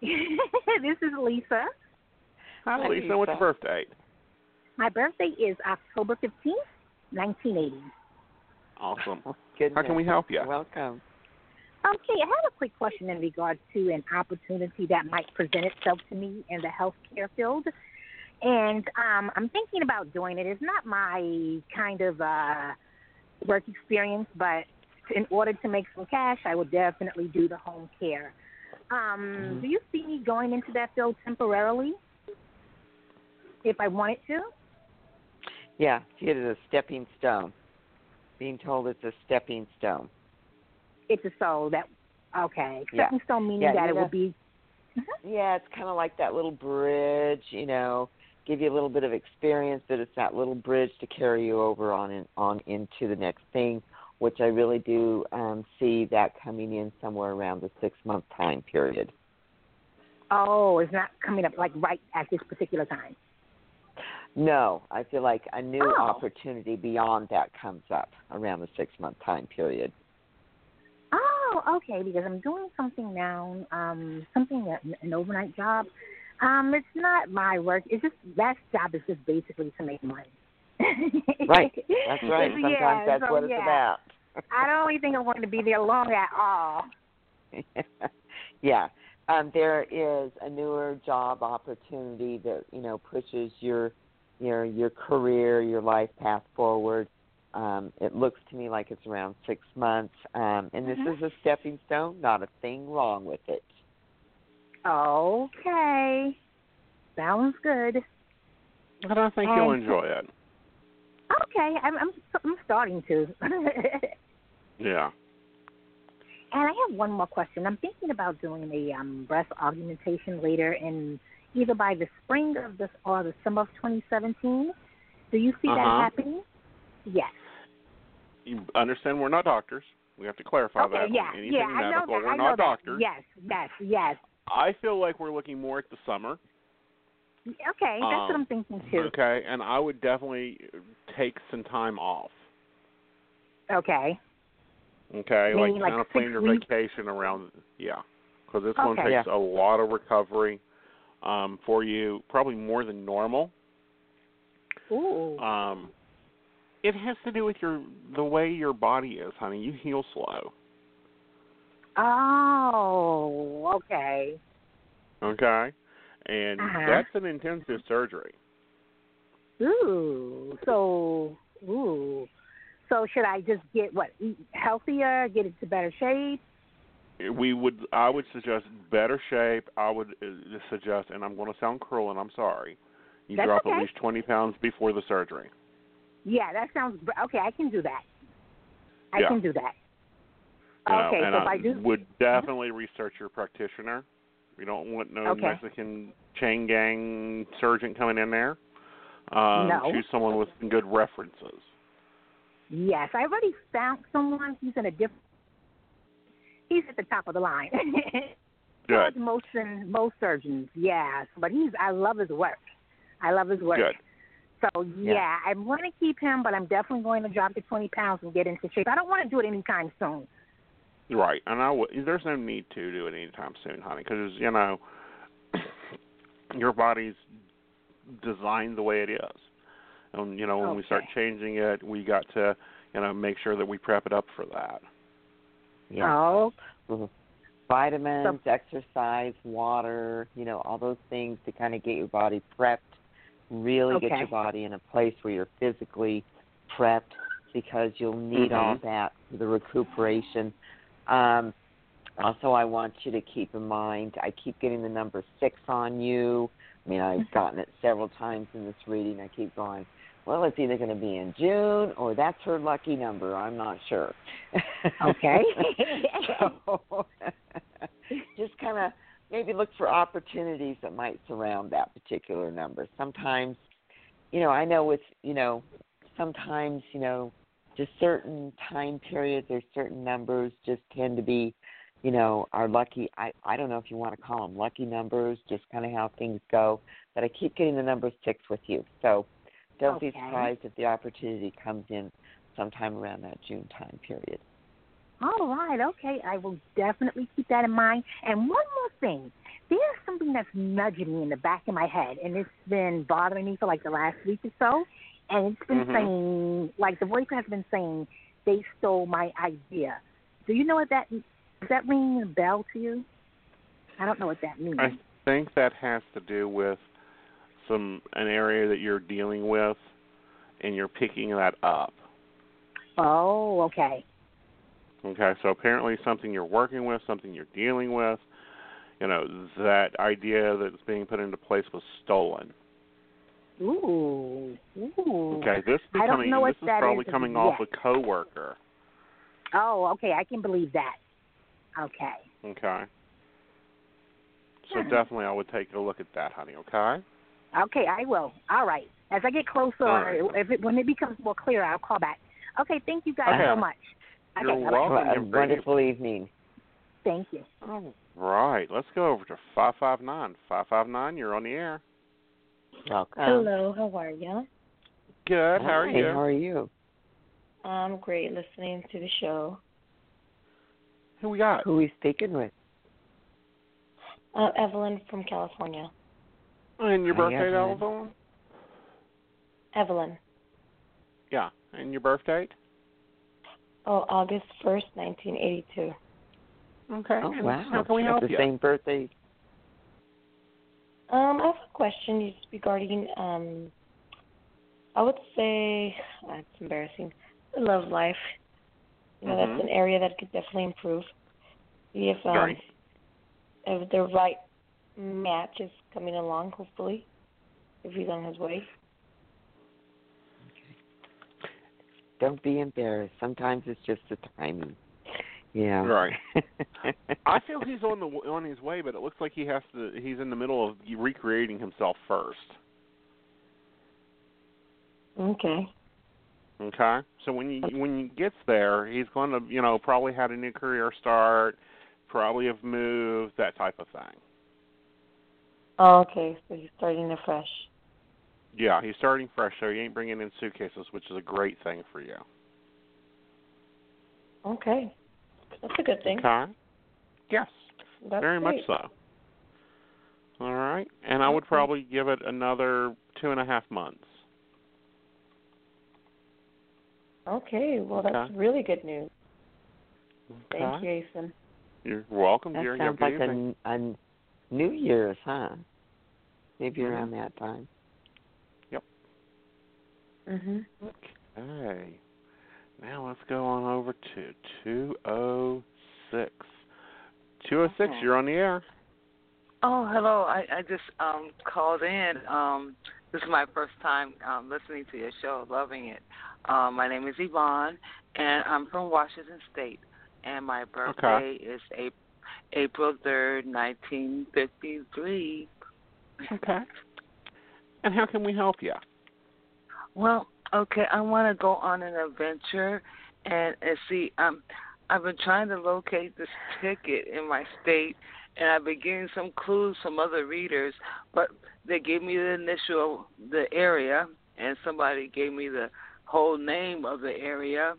this is Lisa. Hi, Hi, Lisa. What's your Lisa. birthday? My birthday is October 15th, 1980. Awesome. Goodness. How can we help you? Welcome. Okay, I have a quick question in regards to an opportunity that might present itself to me in the healthcare field. And um, I'm thinking about doing it. It's not my kind of uh, work experience, but in order to make some cash, I would definitely do the home care. Um, Do you see me going into that field temporarily if I wanted to? Yeah, it is it a stepping stone. Being told it's a stepping stone. It's a soul that okay. Yeah. Stepping stone meaning Yeah, that it know- will be Yeah, it's kind of like that little bridge, you know, give you a little bit of experience, but it's that little bridge to carry you over on in, on into the next thing, which I really do um, see that coming in somewhere around the six month time period. oh, it's not coming up like right at this particular time. No, I feel like a new Oh. opportunity beyond that comes up around the six month time period. Oh, okay, because I'm doing something now, um, something that an overnight job. Um, it's not my work. It's just that job is just basically to make money. Right, that's right. Yeah, Sometimes that's so what it's yeah. about. I don't really think I'm going to be there long at all. yeah. Um, there is a newer job opportunity that, you know, pushes your your your career, your life path forward. Um, it looks to me like it's around six months. Um, and this Mhm. is a stepping stone, not a thing wrong with it. Okay, sounds good. I don't think you'll enjoy it. Okay, I'm I'm, I'm starting to. Yeah. And I have one more question. I'm thinking about doing a um, breast augmentation later in either by the spring of this or the summer of 2017. Do you see that Uh-huh. happening? Yes. You understand we're not doctors. We have to clarify okay. that. Yeah. Anything yeah. I know medical, that. we're I know not that. doctors. Yes. Yes. Yes. I feel like we're looking more at the summer. Okay. That's what Um, I'm thinking too. Okay, and I would definitely take some time off. Okay. Okay, Meaning like like kind of plan your weeks? vacation around. Yeah, because this one Okay. takes a lot of recovery um, for you, probably more than normal. Ooh. Um, it has to do with your the way your body is, honey. You heal slow. Oh. Okay. Okay, and Uh-huh. that's an intensive surgery. Ooh. So. Ooh. So should I just get what eat healthier, get into better shape? We would, I would suggest better shape. I would uh, suggest, and I'm going to sound cruel, and I'm sorry. You That's drop okay. at least 20 pounds before the surgery. Yeah, that sounds okay. I can do that. I Yeah. can do that. You know, okay, and so if I I do, would definitely research your practitioner. We don't want no Okay. Mexican chain gang surgeon coming in there. Um, No. Choose someone with some good references. yes, I already found someone. He's in a different. He's at the top of the line. Good. most most surgeons, yes, but he's. I love his work. I love his work. Good. So yeah, I'm going to keep him, but I'm definitely going to drop the 20 pounds and get into shape. I don't want to do it anytime soon. Right, and I would. There's no need to do it anytime soon, honey, because you know your body's designed the way it is, and you know when we start changing it, we got to you know make sure that we prep it up for that. Yeah. Mhm. vitamins, exercise, water, you know, all those things to kind of get your body prepped. Really get your body in a place where you're physically prepped because you'll need all Mhm. that for the recuperation. Um, also, I want you to keep in mind, I keep getting the number six on you. I mean, I've gotten it several times in this reading. I keep going, well, it's either going to be in June or that's her lucky number. I'm not sure. Okay. so, just kind of maybe look for opportunities that might surround that particular number. Sometimes, you know, I know with, you know, sometimes, you know, just certain time periods or certain numbers just tend to be, you know, our lucky I I don't know if you want to call them lucky numbers, just kind of how things go, but I keep getting the number 6 with you. So, don't be surprised if the opportunity comes in sometime around that June time period. All right, okay. I will definitely keep that in mind. And one more thing. There's something that's nudging me in the back of my head, and it's been bothering me for like the last week or so. And it's been Mhm. saying, like the voice has been saying, they stole my idea. Do you know what that does? That ring a bell to you? I don't know what that means. I think that has to do with some an area that you're dealing with, and you're picking that up. Oh, okay. Okay, so apparently something you're working with, something you're dealing with, you know, that idea that's being put into place was stolen. Ooh, ooh. Okay, this is becoming this is probably is coming off a coworker. Oh, okay. I can believe that. Okay. Okay. So Hmm. definitely I would take a look at that, honey, okay? Okay, I will. All right. As I get closer, All right. if it, when it becomes more clear, I'll call back. Okay, thank you guys Okay. so much. You're okay, welcome. Have a a wonderful evening. Thank you. All right, let's go over to 559. 559, you're on the air. Welcome. Hello, how are you? Good, how are Hi, you? How are you? I'm great listening to the show. Who we got? Who we speaking with? Uh, Evelyn from California. And your Hi, birthday, Evelyn. Evelyn? Evelyn. Yeah, and your birth date? Oh, August 1st, 1982. Okay. Oh and wow! How can we Got help the you? same birthday. Um, I have a question regarding, um, I would say, uh, it's embarrassing, the love life. You know, Mhm. that's an area that could definitely improve. See if, um, Right. if the right match is coming along, hopefully, if he's on his way. Don't be embarrassed. Sometimes it's just the timing. Yeah. Right. I feel he's on the on his way, but it looks like he has to. He's in the middle of recreating himself first. Okay. Okay. So when you when he gets there, he's going to you know probably had a new career start, probably have moved, that type of thing. Oh, okay, so he's starting afresh. Yeah, he's starting fresh, so he ain't bringing in suitcases, which is a great thing for you. Okay. That's a good thing. Okay. Yes, That's very much so. All right, and I would Okay. probably give it another two and a half months. Okay, well that's Okay. really good news. Okay. Thank you, Aeson. You're welcome, That dear. You have sounds a good like evening. a, a New Year's, huh? Maybe Mhm. around that time. Yep. Mhm. Okay. Now let's go on over to 206. 206, you're on the air. Oh, hello. I, I just um called in. Um this is my first time um listening to your show, loving it. Um my name is Yvonne and I'm from Washington State and my birthday is April April 3rd, 1953. Okay. And how can we help you? Well, okay, I want to go on an adventure and, and see. Um, I've been trying to locate this ticket in my state, and I've been getting some clues from other readers, but they gave me the initial, the area, and somebody gave me the whole name of the area,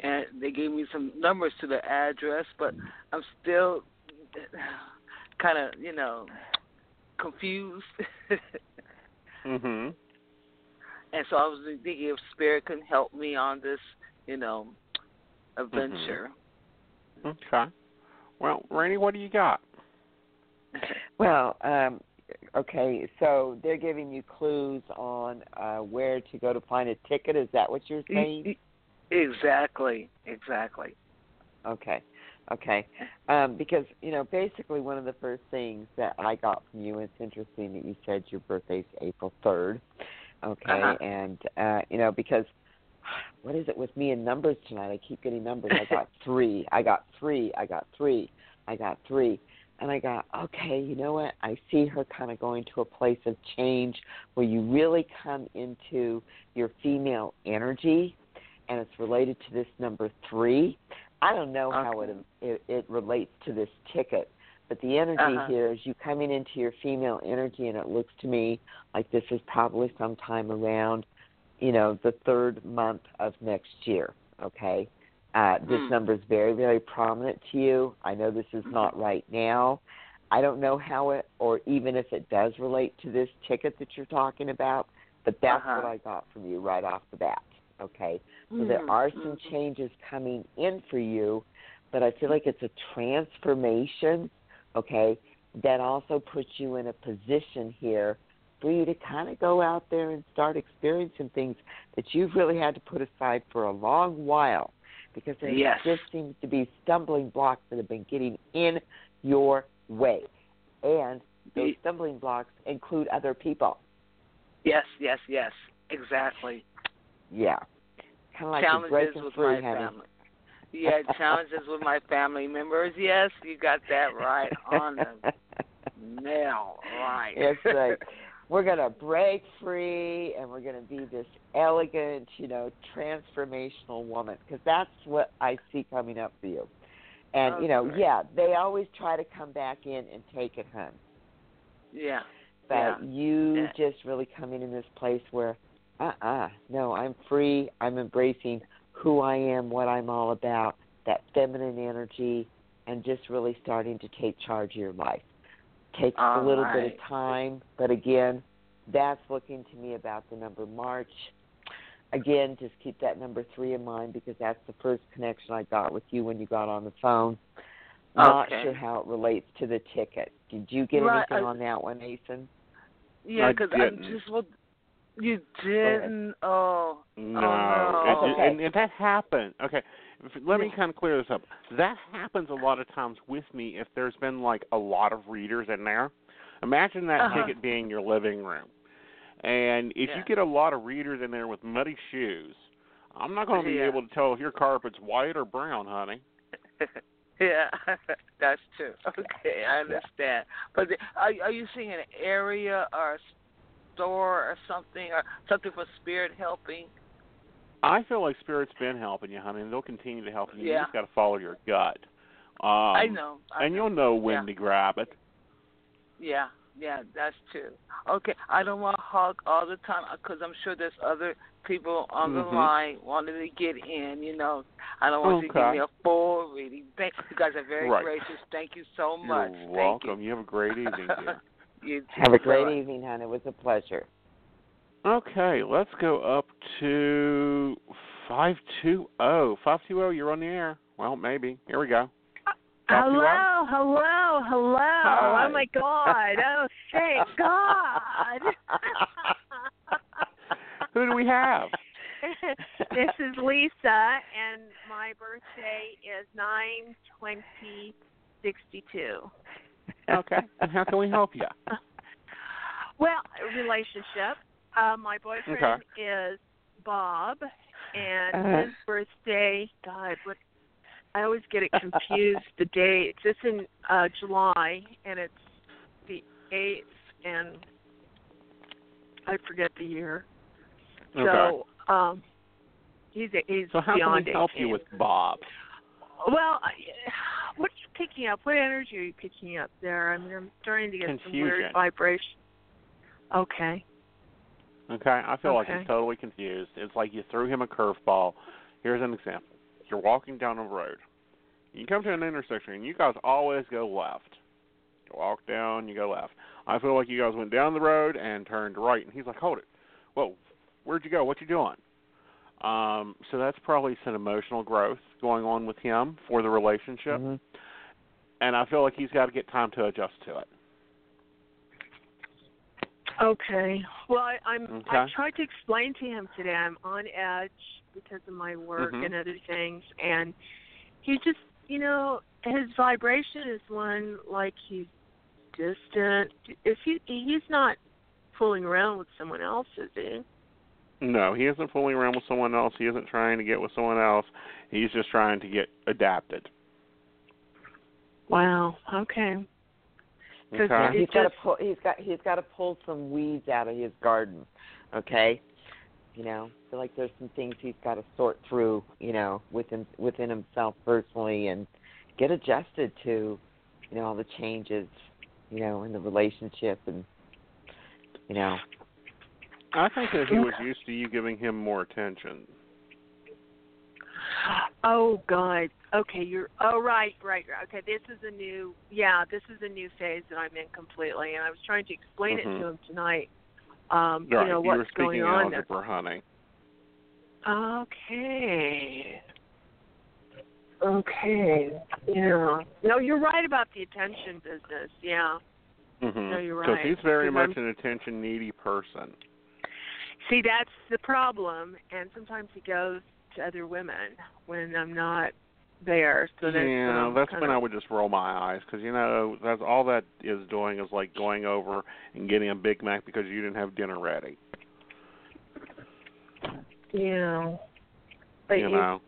and they gave me some numbers to the address, but I'm still kind of, you know, confused. Mhm. And so I was thinking if Spirit can help me on this, you know, adventure. Okay. Well, Rainey, what do you got? Well, um, okay, so they're giving you clues on uh, where to go to find a ticket. Is that what you're saying? Exactly, exactly. Okay, okay. Um, because you know, basically, one of the first things that I got from you. It's interesting that you said your birthday's April third. Okay, Uh-huh. and uh, you know, because what is it with me and numbers tonight? I keep getting numbers. I got three. I got three. I got three. I got three. And I got, okay, you know what? I see her kind of going to a place of change where you really come into your female energy, and it's related to this number three. I don't know how it, it it relates to this ticket, but the energy Uh-huh. here is you coming into your female energy, and it looks to me like this is probably sometime around, you know, the third month of next year. Okay, uh, this Hmm. number is very very prominent to you. I know this is not right now. I don't know how it, or even if it does relate to this ticket that you're talking about, but that's Uh-huh. what I got from you right off the bat. Okay, so there Mhm, are some changes coming in for you, but I feel like it's a transformation, okay, that also puts you in a position here for you to kind of go out there and start experiencing things that you've really had to put aside for a long while because there Yes. just seems to be stumbling blocks that have been getting in your way. And those stumbling blocks include other people. Yes, yes, yes. Exactly. Yeah. Kind of like challenges breaking with free, my honey. family. Yeah, challenges with my family members. Yes, you got that right on the nail. Right. it's like we're gonna break free and we're gonna be this elegant, you know, transformational woman because that's what I see coming up for you. And you know, yeah, they always try to come back in and take it home, yeah. but yeah. you Yeah. just really coming in this place where, uh, uh no, I'm free. I'm embracing who I am, what I'm all about, that feminine energy, and just really starting to take charge of your life. Takes All a little bit of time, but again, that's looking to me about the number March. Again, just keep that number three in mind because that's the first connection I got with you when you got on the phone. Not Okay. sure how it relates to the ticket. Did you get Right, anything I- on that one, Aeson? Yeah, because I didn't. just well, you didn't. Oh, No, no. That's it- okay. and, and that happened. Okay, let me kind of clear this up. That happens a lot of times with me if there's been like a lot of readers in there. Imagine that Uh-huh. ticket being your living room, and if Yeah. you get a lot of readers in there with muddy shoes, I'm not going to be Yeah. able to tell if your carpet's white or brown, honey. yeah, that's true. Okay, I understand. But the, are are you seeing an area or a store or something or something for spirit helping? I feel like Spirit's been helping you, honey, and they'll continue to help you. Yeah. You just got to follow your gut. Um, I know. I and know. you'll know when Yeah. to grab it. Yeah, yeah, that's true. Okay, I don't want to hug all the time because I'm sure there's other people on the Mhm. line wanting to get in. You know, I don't want you to give Okay. me a full reading. Thank you guys are very Right. gracious. Thank you so much. You're welcome. You. have a great evening, dear. you too. Have a great Bye. evening, hon. It was a pleasure. Okay, let's go up to 520. 520, you're on the air. Well, maybe. Here we go. Hello, oh. hello, hello. Hi. Oh my God. Oh, thank God. Who do we have? this is Lisa, and my birthday is nine twenty sixty two. Okay. And how can we help you? Well, relationship. Uh, my boyfriend Okay. is Bob, and Uh-huh. his birthday. God, what? I always get it confused. the dates. It's in uh, July, and it's the eighth, and I forget the year. Okay. So, um, he's he's So how can we help you with Bob? Well, what are you picking up? What energy are you picking up there? I mean, I'm starting to get some weird vibration. Okay. Okay, I feel like he's totally confused. It's like you threw him a curveball. Here's an example. You're walking down a road. You come to an intersection, and you guys always go left. You walk down, you go left. I feel like you guys went down the road and turned right, and he's like, "Hold it, whoa, where'd you go? What you doing?" Um, so that's probably some emotional growth going on with him for the relationship. Mhm. and I feel like he's got to get time to adjust to it. Okay. Well, I, I'm. Okay. I tried to explain to him today. I'm on edge because of my work Mhm. and other things, and he just, you know, his vibration is one like he's distant. If he? He's not fooling around with someone else, is he? No, he isn't fooling around with someone else. He isn't trying to get with someone else. He's just trying to get adapted. Wow. Okay. 'Cause Okay. it he's got to just- pull. He's got. He's got to pull some weeds out of his garden. Okay. You know, I feel like there's some things he's got to sort through. You know, within within himself personally, and get adjusted to, you know, all the changes. You know, in the relationship, and you know, I think that he was used to you giving him more attention. Oh God. Okay, you're. Oh right, right, right. Okay, this is a new. Yeah, this is a new phase that I'm in completely, and I was trying to explain Mhm. it to him tonight. Um, right. you know you what's were speaking going on there. algebra, honey. Okay. Okay. Yeah. No, you're right about the attention business. Yeah. Mm-hmm. No, you're right. he's very much I'm- an attention needy person. See, that's the problem, and sometimes he goes to other women when I'm not there. So that's yeah, um, that's when of, I would just roll my eyes because you know that's all that is doing is like going over and getting a Big Mac because you didn't have dinner ready. Yeah. But you know.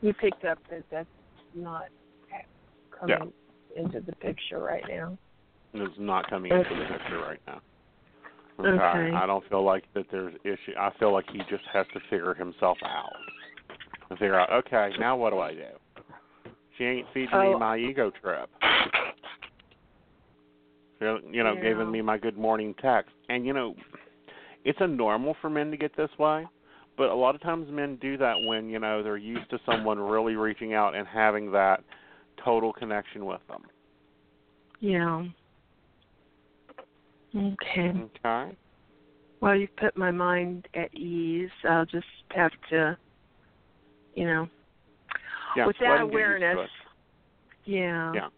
you picked up that that's not coming Yeah. into the picture right now. It's not coming into the picture right now. Okay. Okay. I don't feel like that there's issue. I feel like he just has to figure himself out. And figure out, okay, now what do I do? She ain't feeding me Oh. my ego trip. You you know, Yeah. giving me my good morning text. And you know, it's a normal for men to get this way, but a lot of times men do that when, you know, they're used to someone really reaching out and having that total connection with them. Yeah. Okay. Okay. Well, you've put my mind at ease. I'll just have to, you know, Yeah, with that him get used to awareness. Yeah. Yeah.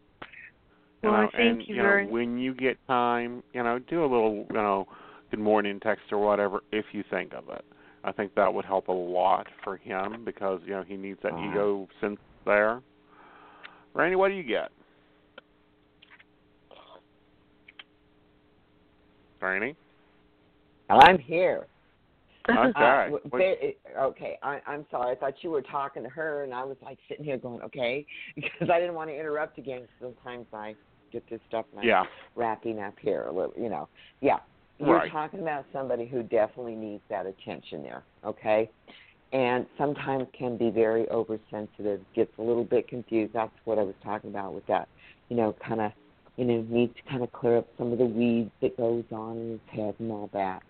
Well, you know, I thank and, you know, very- when you get time, you know, do a little, you know, good morning text or whatever if you think of it. I think that would help a lot for him because, you know, he needs that Uh-huh. ego sense there. Randy, what do you get? I'm here. Okay. Uh, w- okay, I, I'm sorry. I thought you were talking to her, and I was like sitting here going, okay, because I didn't want to interrupt again. Sometimes I get this stuff and I'm Yeah. wrapping up here a little, you know. Yeah, you're Right. talking about somebody who definitely needs that attention there, okay? And sometimes can be very oversensitive, gets a little bit confused. That's what I was talking about with that, you know, kind of, you know, needs to kind of clear up some of the weeds that goes on in his head and all that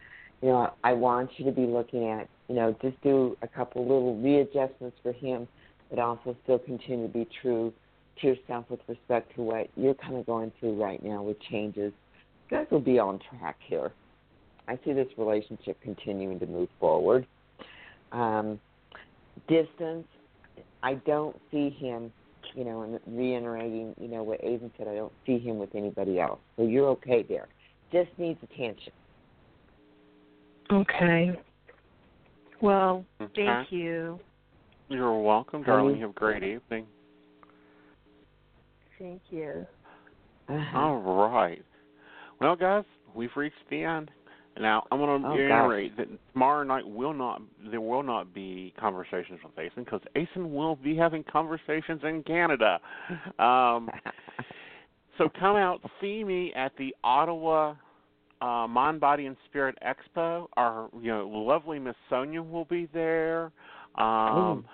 you know, I want you to be looking at, you know, just do a couple little readjustments for him, but also still continue to be true to yourself with respect to what you're kind of going through right now with changes. You guys will be on track here. I see this relationship continuing to move forward. Um, distance, I don't see him, you know, and reiterating, you know, what Aiden said, I don't see him with anybody else. So you're okay there. Just needs attention. Okay. Well, Okay. thank you. You're welcome, darling. You have a great evening. Thank you. Uh-huh. All right. Well, guys, we've reached the end. Now I'm going to Oh, reiterate that tomorrow night will not there will not be conversations with Aeson because Aeson will be having conversations in Canada. Um, so come out, see me at the Ottawa uh, Mind, Body, and Spirit Expo. Our you know lovely Miss Sonia will be there. Um,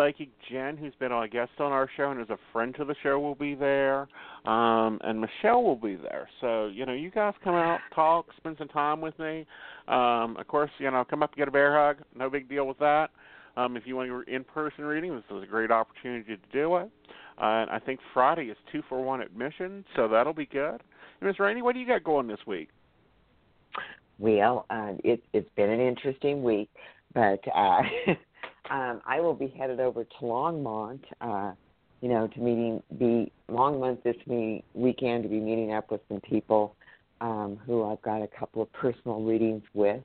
Psychic Jen, who's been a guest on our show and is a friend to the show, will be there, um, and Michelle will be there. So you know, you guys come out, talk, spend some time with me. Um, of course, you know, come up and get a bear hug. No big deal with that. Um, if you want your in-person reading, this is a great opportunity to do it. Uh, and I think Friday is two for one admission, so that'll be good. And Miss Rainey, what do you got going this week? Well, uh, it, it's been an interesting week, but uh, um, I will be headed over to Longmont uh, you know, to meeting be Longmont this me, weekend to be meeting up with some people um, who I've got a couple of personal readings with.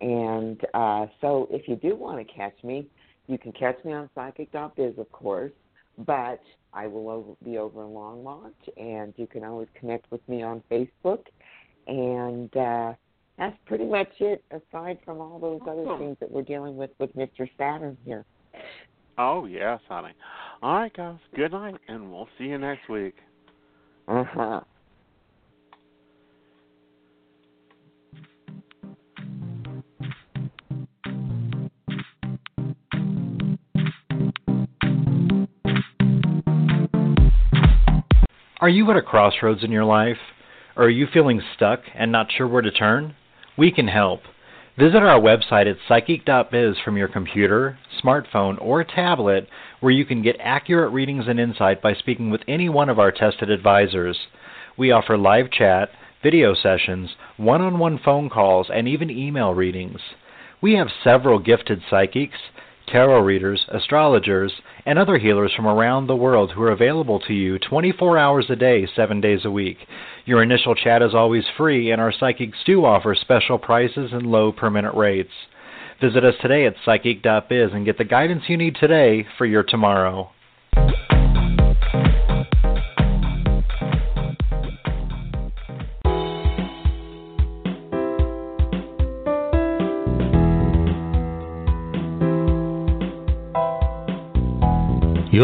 And uh, so if you do want to catch me, you can catch me on psychic.biz, of course, but I will be over in Longmont, and you can always connect with me on Facebook. And uh, that's pretty much it, aside from all those other things that we're dealing with with Mr. Saturn here. Oh yes, honey. All right, guys. Good night, and we'll see you next week. Uh huh. Are you at a crossroads in your life? Or are you feeling stuck and not sure where to turn? We can help. Visit our website at psychic.biz from your computer, smartphone, or tablet where you can get accurate readings and insight by speaking with any one of our tested advisors. We offer live chat, video sessions, one on one phone calls, and even email readings. We have several gifted psychics, tarot readers, astrologers, and other healers from around the world who are available to you 24 hours a day, 7 days a week. Your initial chat is always free, and our psychics do offer special prices and low per minute rates. Visit us today at psychic.biz and get the guidance you need today for your tomorrow.